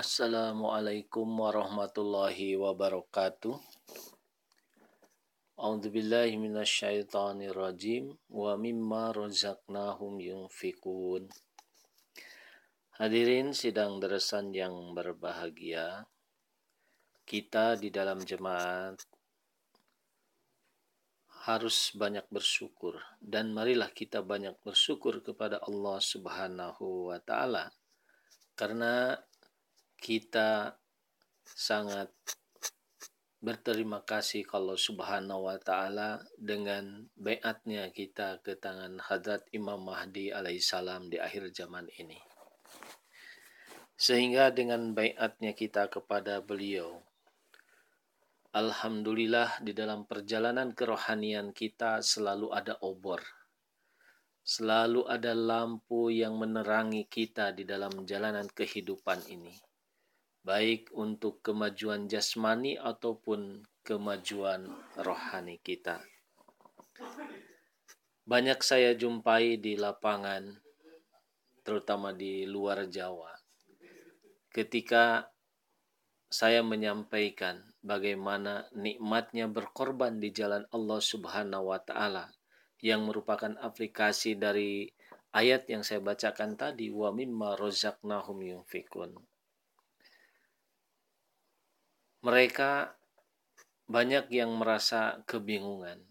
Assalamualaikum warahmatullahi wabarakatuh. A'udzu billahi minasyaitonir rajim wa mimma razaqnahum yunfikun. Hadirin sidang deresan yang berbahagia. Kita di dalam jemaat harus banyak bersyukur dan marilah kita banyak bersyukur kepada Allah Subhanahu wa taala karena kita sangat berterima kasih kalau subhanahu wa ta'ala dengan bayatnya kita ke tangan Hadrat Imam Mahdi alaihissalam di akhir zaman ini. Sehingga dengan bayatnya kita kepada beliau, Alhamdulillah di dalam perjalanan kerohanian kita selalu ada obor. Selalu ada lampu yang menerangi kita di dalam jalanan kehidupan ini baik untuk kemajuan jasmani ataupun kemajuan rohani kita. Banyak saya jumpai di lapangan, terutama di luar Jawa, ketika saya menyampaikan bagaimana nikmatnya berkorban di jalan Allah Subhanahu wa Ta'ala, yang merupakan aplikasi dari ayat yang saya bacakan tadi, wa mimma rozaknahum yunfikun mereka banyak yang merasa kebingungan.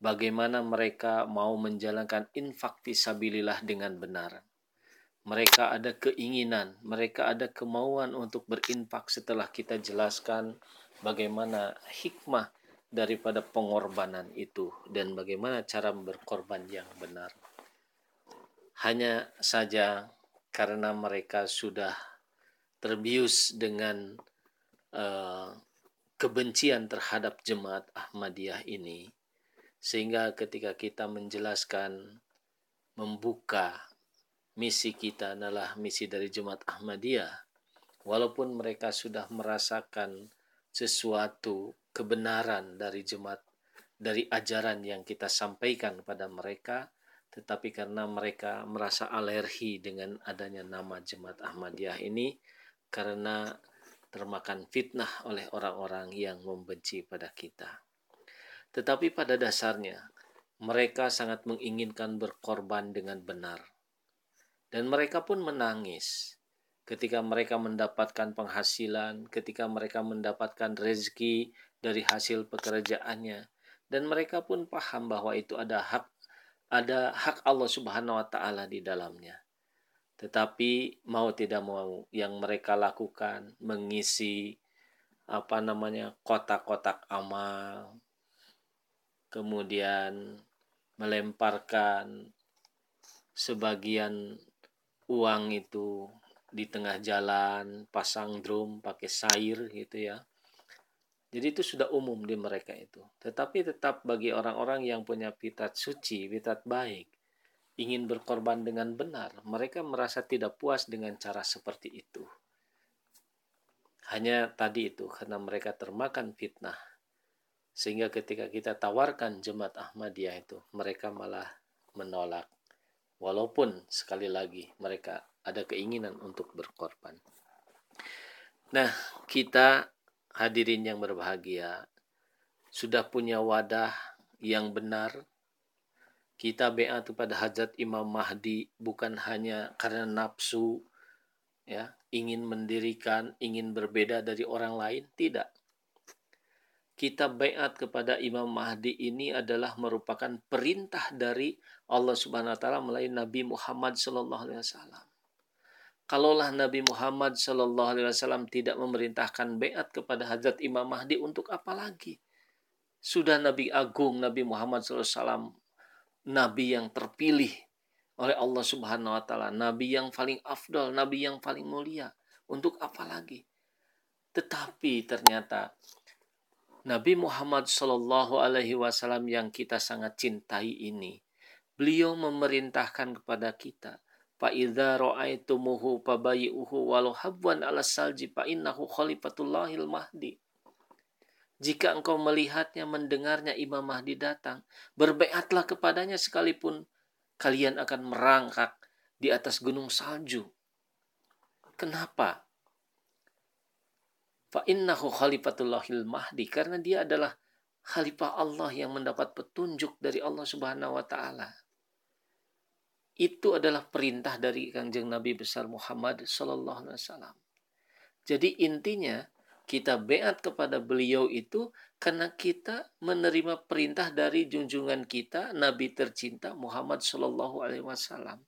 Bagaimana mereka mau menjalankan infak fisabilillah dengan benar. Mereka ada keinginan, mereka ada kemauan untuk berinfak setelah kita jelaskan bagaimana hikmah daripada pengorbanan itu dan bagaimana cara berkorban yang benar. Hanya saja karena mereka sudah terbius dengan uh, kebencian terhadap jemaat Ahmadiyah ini sehingga ketika kita menjelaskan membuka misi kita adalah misi dari jemaat Ahmadiyah walaupun mereka sudah merasakan sesuatu kebenaran dari jemaat dari ajaran yang kita sampaikan kepada mereka tetapi karena mereka merasa alergi dengan adanya nama jemaat Ahmadiyah ini karena termakan fitnah oleh orang-orang yang membenci pada kita. Tetapi pada dasarnya, mereka sangat menginginkan berkorban dengan benar. Dan mereka pun menangis ketika mereka mendapatkan penghasilan, ketika mereka mendapatkan rezeki dari hasil pekerjaannya. Dan mereka pun paham bahwa itu ada hak ada hak Allah Subhanahu wa taala di dalamnya. Tetapi mau tidak mau yang mereka lakukan mengisi apa namanya kotak-kotak amal, kemudian melemparkan sebagian uang itu di tengah jalan, pasang drum, pakai sair gitu ya. Jadi itu sudah umum di mereka itu. Tetapi tetap bagi orang-orang yang punya pitat suci, pitat baik, ingin berkorban dengan benar, mereka merasa tidak puas dengan cara seperti itu. Hanya tadi itu, karena mereka termakan fitnah. Sehingga ketika kita tawarkan jemaat Ahmadiyah itu, mereka malah menolak. Walaupun sekali lagi mereka ada keinginan untuk berkorban. Nah, kita hadirin yang berbahagia, sudah punya wadah yang benar kita beat kepada hajat Imam Mahdi bukan hanya karena nafsu ya ingin mendirikan ingin berbeda dari orang lain tidak kita bayat kepada Imam Mahdi ini adalah merupakan perintah dari Allah Subhanahu wa taala melalui Nabi Muhammad sallallahu alaihi wasallam. Kalaulah Nabi Muhammad sallallahu alaihi wasallam tidak memerintahkan bayat kepada Hazrat Imam Mahdi untuk apa lagi? Sudah Nabi Agung Nabi Muhammad sallallahu alaihi wasallam nabi yang terpilih oleh Allah Subhanahu wa taala, nabi yang paling afdol, nabi yang paling mulia. Untuk apa lagi? Tetapi ternyata Nabi Muhammad Shallallahu alaihi wasallam yang kita sangat cintai ini, beliau memerintahkan kepada kita, fa idza ra'aitumuhu fabayyuhu walau habwan 'ala salji fa innahu khalifatullahil mahdi. Jika engkau melihatnya, mendengarnya Imam Mahdi datang, berbeatlah kepadanya sekalipun kalian akan merangkak di atas gunung salju. Kenapa? fa innahu khalifatullahil mahdi karena dia adalah khalifah Allah yang mendapat petunjuk dari Allah Subhanahu wa taala. Itu adalah perintah dari Kanjeng Nabi besar Muhammad sallallahu alaihi wasallam. Jadi intinya kita beat kepada beliau itu karena kita menerima perintah dari junjungan kita Nabi tercinta Muhammad sallallahu alaihi wasallam.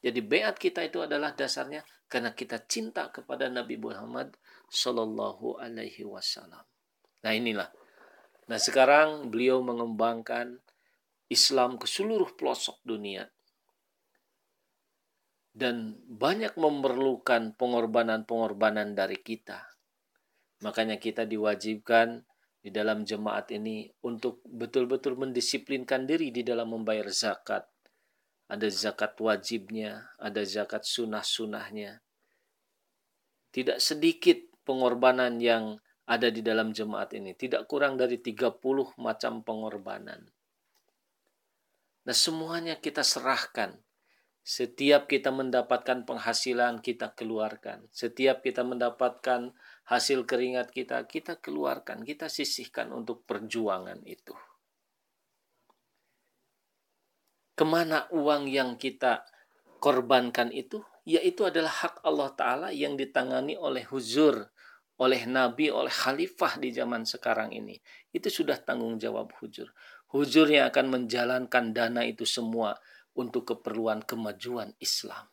Jadi beat kita itu adalah dasarnya karena kita cinta kepada Nabi Muhammad sallallahu alaihi wasallam. Nah, inilah Nah sekarang beliau mengembangkan Islam ke seluruh pelosok dunia. Dan banyak memerlukan pengorbanan-pengorbanan dari kita. Makanya kita diwajibkan di dalam jemaat ini untuk betul-betul mendisiplinkan diri di dalam membayar zakat. Ada zakat wajibnya, ada zakat sunnah-sunnahnya. Tidak sedikit pengorbanan yang ada di dalam jemaat ini. Tidak kurang dari 30 macam pengorbanan. Nah semuanya kita serahkan. Setiap kita mendapatkan penghasilan kita keluarkan. Setiap kita mendapatkan hasil keringat kita, kita keluarkan, kita sisihkan untuk perjuangan itu. Ke mana uang yang kita korbankan itu? Yaitu adalah hak Allah Ta'ala yang ditangani oleh huzur oleh nabi, oleh khalifah di zaman sekarang ini. Itu sudah tanggung jawab hujur. Hujur yang akan menjalankan dana itu semua untuk keperluan kemajuan Islam.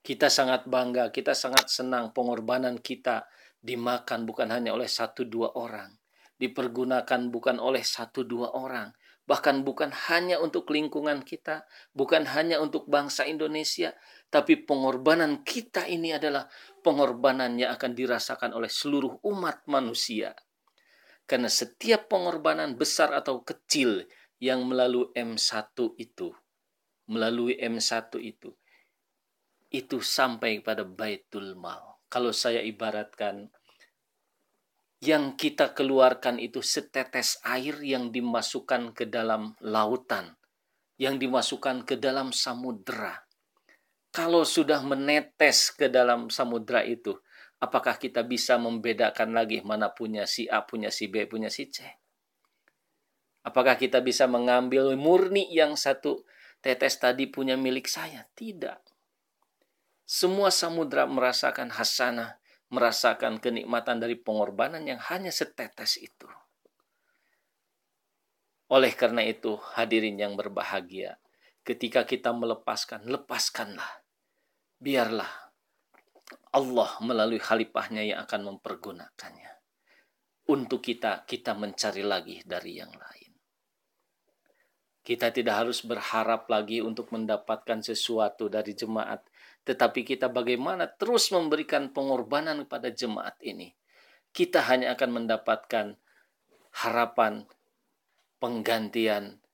Kita sangat bangga, kita sangat senang pengorbanan kita dimakan bukan hanya oleh satu dua orang, dipergunakan bukan oleh satu dua orang, bahkan bukan hanya untuk lingkungan kita, bukan hanya untuk bangsa Indonesia, tapi pengorbanan kita ini adalah pengorbanan yang akan dirasakan oleh seluruh umat manusia. Karena setiap pengorbanan besar atau kecil yang melalui M1 itu, melalui M1 itu, itu sampai pada Baitul Mal. Kalau saya ibaratkan yang kita keluarkan itu setetes air yang dimasukkan ke dalam lautan, yang dimasukkan ke dalam samudera. Kalau sudah menetes ke dalam samudera itu, apakah kita bisa membedakan lagi mana punya si A, punya si B, punya si C? Apakah kita bisa mengambil murni yang satu tetes tadi punya milik saya? Tidak. Semua samudera merasakan hasanah merasakan kenikmatan dari pengorbanan yang hanya setetes itu. Oleh karena itu, hadirin yang berbahagia, ketika kita melepaskan, lepaskanlah. Biarlah Allah melalui khalifahnya yang akan mempergunakannya. Untuk kita, kita mencari lagi dari yang lain. Kita tidak harus berharap lagi untuk mendapatkan sesuatu dari jemaat tetapi kita bagaimana terus memberikan pengorbanan kepada jemaat ini. Kita hanya akan mendapatkan harapan penggantian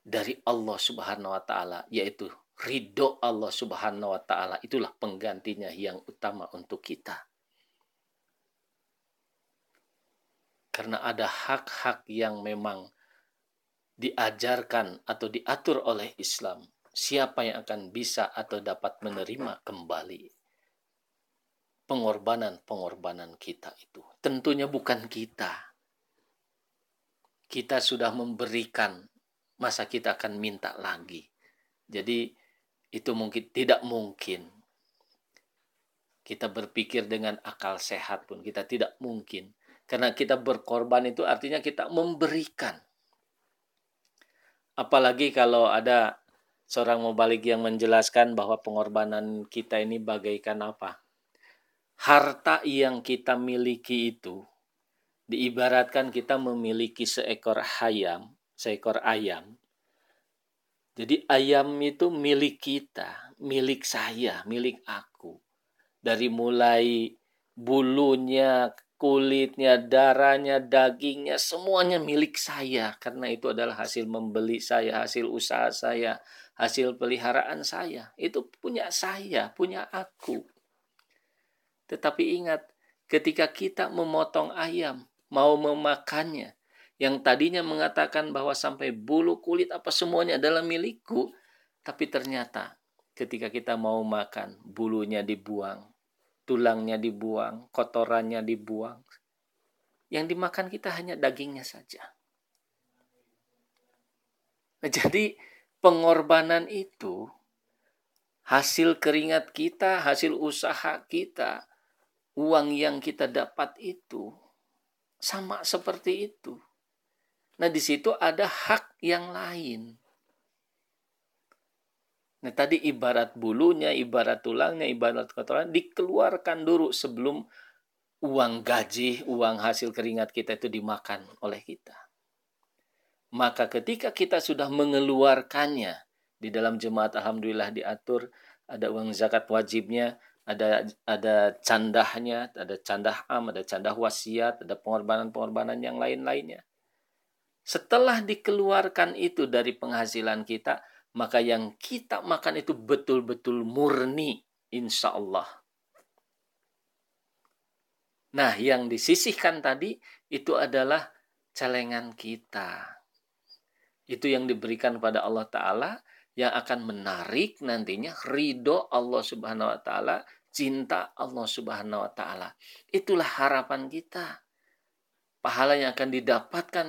dari Allah Subhanahu wa taala yaitu ridho Allah Subhanahu wa taala itulah penggantinya yang utama untuk kita. Karena ada hak-hak yang memang diajarkan atau diatur oleh Islam siapa yang akan bisa atau dapat menerima kembali pengorbanan-pengorbanan kita itu. Tentunya bukan kita. Kita sudah memberikan, masa kita akan minta lagi. Jadi itu mungkin tidak mungkin. Kita berpikir dengan akal sehat pun kita tidak mungkin. Karena kita berkorban itu artinya kita memberikan. Apalagi kalau ada seorang mubalik yang menjelaskan bahwa pengorbanan kita ini bagaikan apa? Harta yang kita miliki itu diibaratkan kita memiliki seekor ayam, seekor ayam. Jadi ayam itu milik kita, milik saya, milik aku. Dari mulai bulunya, kulitnya, darahnya, dagingnya, semuanya milik saya. Karena itu adalah hasil membeli saya, hasil usaha saya, hasil peliharaan saya. Itu punya saya, punya aku. Tetapi ingat, ketika kita memotong ayam, mau memakannya, yang tadinya mengatakan bahwa sampai bulu, kulit, apa semuanya adalah milikku, tapi ternyata ketika kita mau makan, bulunya dibuang, tulangnya dibuang, kotorannya dibuang. Yang dimakan kita hanya dagingnya saja. Nah, jadi pengorbanan itu hasil keringat kita, hasil usaha kita, uang yang kita dapat itu sama seperti itu. Nah, di situ ada hak yang lain. Nah, tadi ibarat bulunya, ibarat tulangnya, ibarat kotoran dikeluarkan dulu sebelum uang gaji, uang hasil keringat kita itu dimakan oleh kita. Maka ketika kita sudah mengeluarkannya di dalam jemaat alhamdulillah diatur ada uang zakat wajibnya, ada ada candahnya, ada candah am, ada candah wasiat, ada pengorbanan-pengorbanan yang lain-lainnya. Setelah dikeluarkan itu dari penghasilan kita, maka yang kita makan itu betul-betul murni, insya Allah. Nah, yang disisihkan tadi itu adalah celengan kita. Itu yang diberikan pada Allah Ta'ala yang akan menarik nantinya ridho Allah Subhanahu wa taala, cinta Allah Subhanahu wa taala. Itulah harapan kita. Pahala yang akan didapatkan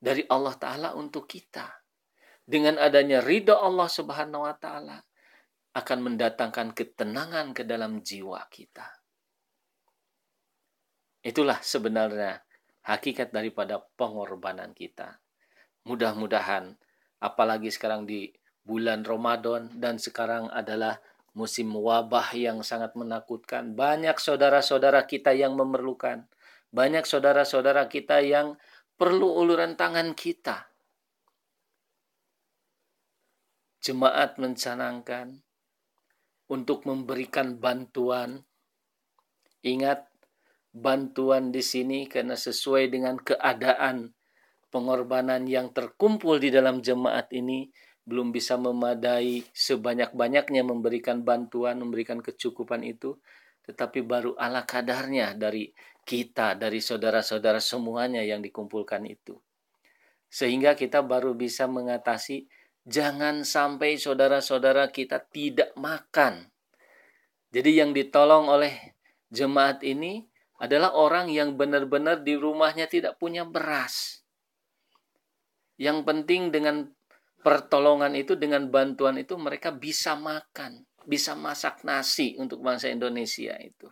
dari Allah taala untuk kita. Dengan adanya ridho Allah Subhanahu wa taala akan mendatangkan ketenangan ke dalam jiwa kita. Itulah sebenarnya hakikat daripada pengorbanan kita. Mudah-mudahan apalagi sekarang di bulan Ramadan dan sekarang adalah musim wabah yang sangat menakutkan. Banyak saudara-saudara kita yang memerlukan. Banyak saudara-saudara kita yang perlu uluran tangan kita. Jemaat mencanangkan untuk memberikan bantuan. Ingat, bantuan di sini karena sesuai dengan keadaan pengorbanan yang terkumpul di dalam jemaat ini belum bisa memadai sebanyak-banyaknya memberikan bantuan, memberikan kecukupan itu, tetapi baru ala kadarnya dari kita, dari saudara-saudara semuanya yang dikumpulkan itu. Sehingga kita baru bisa mengatasi jangan sampai saudara-saudara kita tidak makan. Jadi yang ditolong oleh jemaat ini adalah orang yang benar-benar di rumahnya tidak punya beras. Yang penting dengan pertolongan itu dengan bantuan itu mereka bisa makan, bisa masak nasi untuk bangsa Indonesia itu.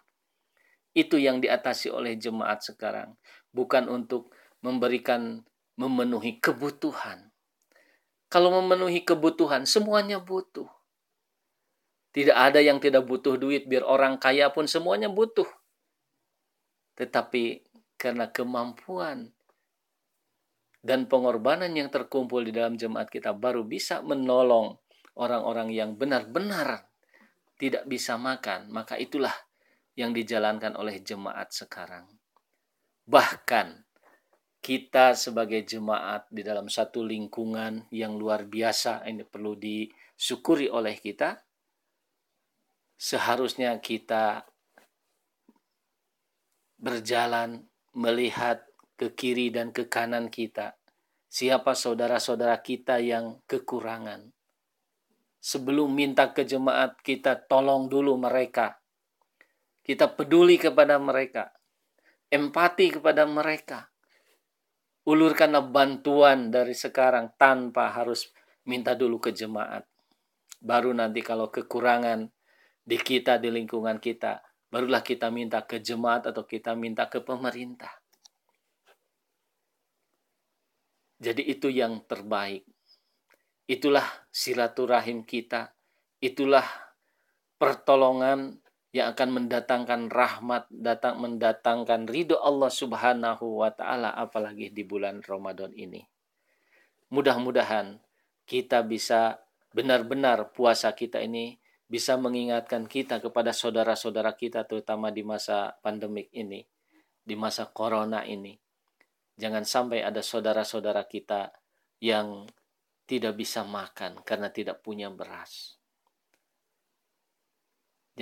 Itu yang diatasi oleh jemaat sekarang, bukan untuk memberikan memenuhi kebutuhan. Kalau memenuhi kebutuhan, semuanya butuh. Tidak ada yang tidak butuh duit, biar orang kaya pun semuanya butuh. Tetapi karena kemampuan dan pengorbanan yang terkumpul di dalam jemaat kita baru bisa menolong orang-orang yang benar-benar tidak bisa makan, maka itulah yang dijalankan oleh jemaat sekarang. Bahkan kita sebagai jemaat di dalam satu lingkungan yang luar biasa ini perlu disyukuri oleh kita. Seharusnya kita berjalan melihat ke kiri dan ke kanan kita. Siapa saudara-saudara kita yang kekurangan. Sebelum minta ke jemaat, kita tolong dulu mereka. Kita peduli kepada mereka. Empati kepada mereka. Ulurkanlah bantuan dari sekarang tanpa harus minta dulu ke jemaat. Baru nanti kalau kekurangan di kita, di lingkungan kita, barulah kita minta ke jemaat atau kita minta ke pemerintah. Jadi itu yang terbaik. Itulah silaturahim kita. Itulah pertolongan yang akan mendatangkan rahmat, datang mendatangkan ridho Allah Subhanahu wa taala apalagi di bulan Ramadan ini. Mudah-mudahan kita bisa benar-benar puasa kita ini bisa mengingatkan kita kepada saudara-saudara kita terutama di masa pandemik ini, di masa corona ini Jangan sampai ada saudara-saudara kita yang tidak bisa makan karena tidak punya beras.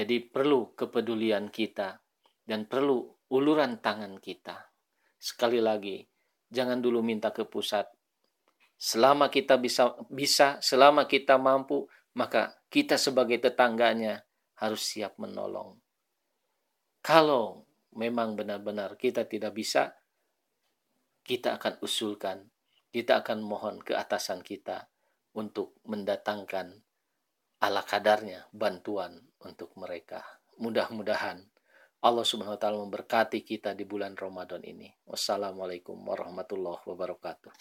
Jadi perlu kepedulian kita dan perlu uluran tangan kita. Sekali lagi, jangan dulu minta ke pusat. Selama kita bisa bisa, selama kita mampu, maka kita sebagai tetangganya harus siap menolong. Kalau memang benar-benar kita tidak bisa, kita akan usulkan, kita akan mohon ke atasan kita untuk mendatangkan ala kadarnya bantuan untuk mereka. Mudah-mudahan Allah Subhanahu wa taala memberkati kita di bulan Ramadan ini. Wassalamualaikum warahmatullahi wabarakatuh.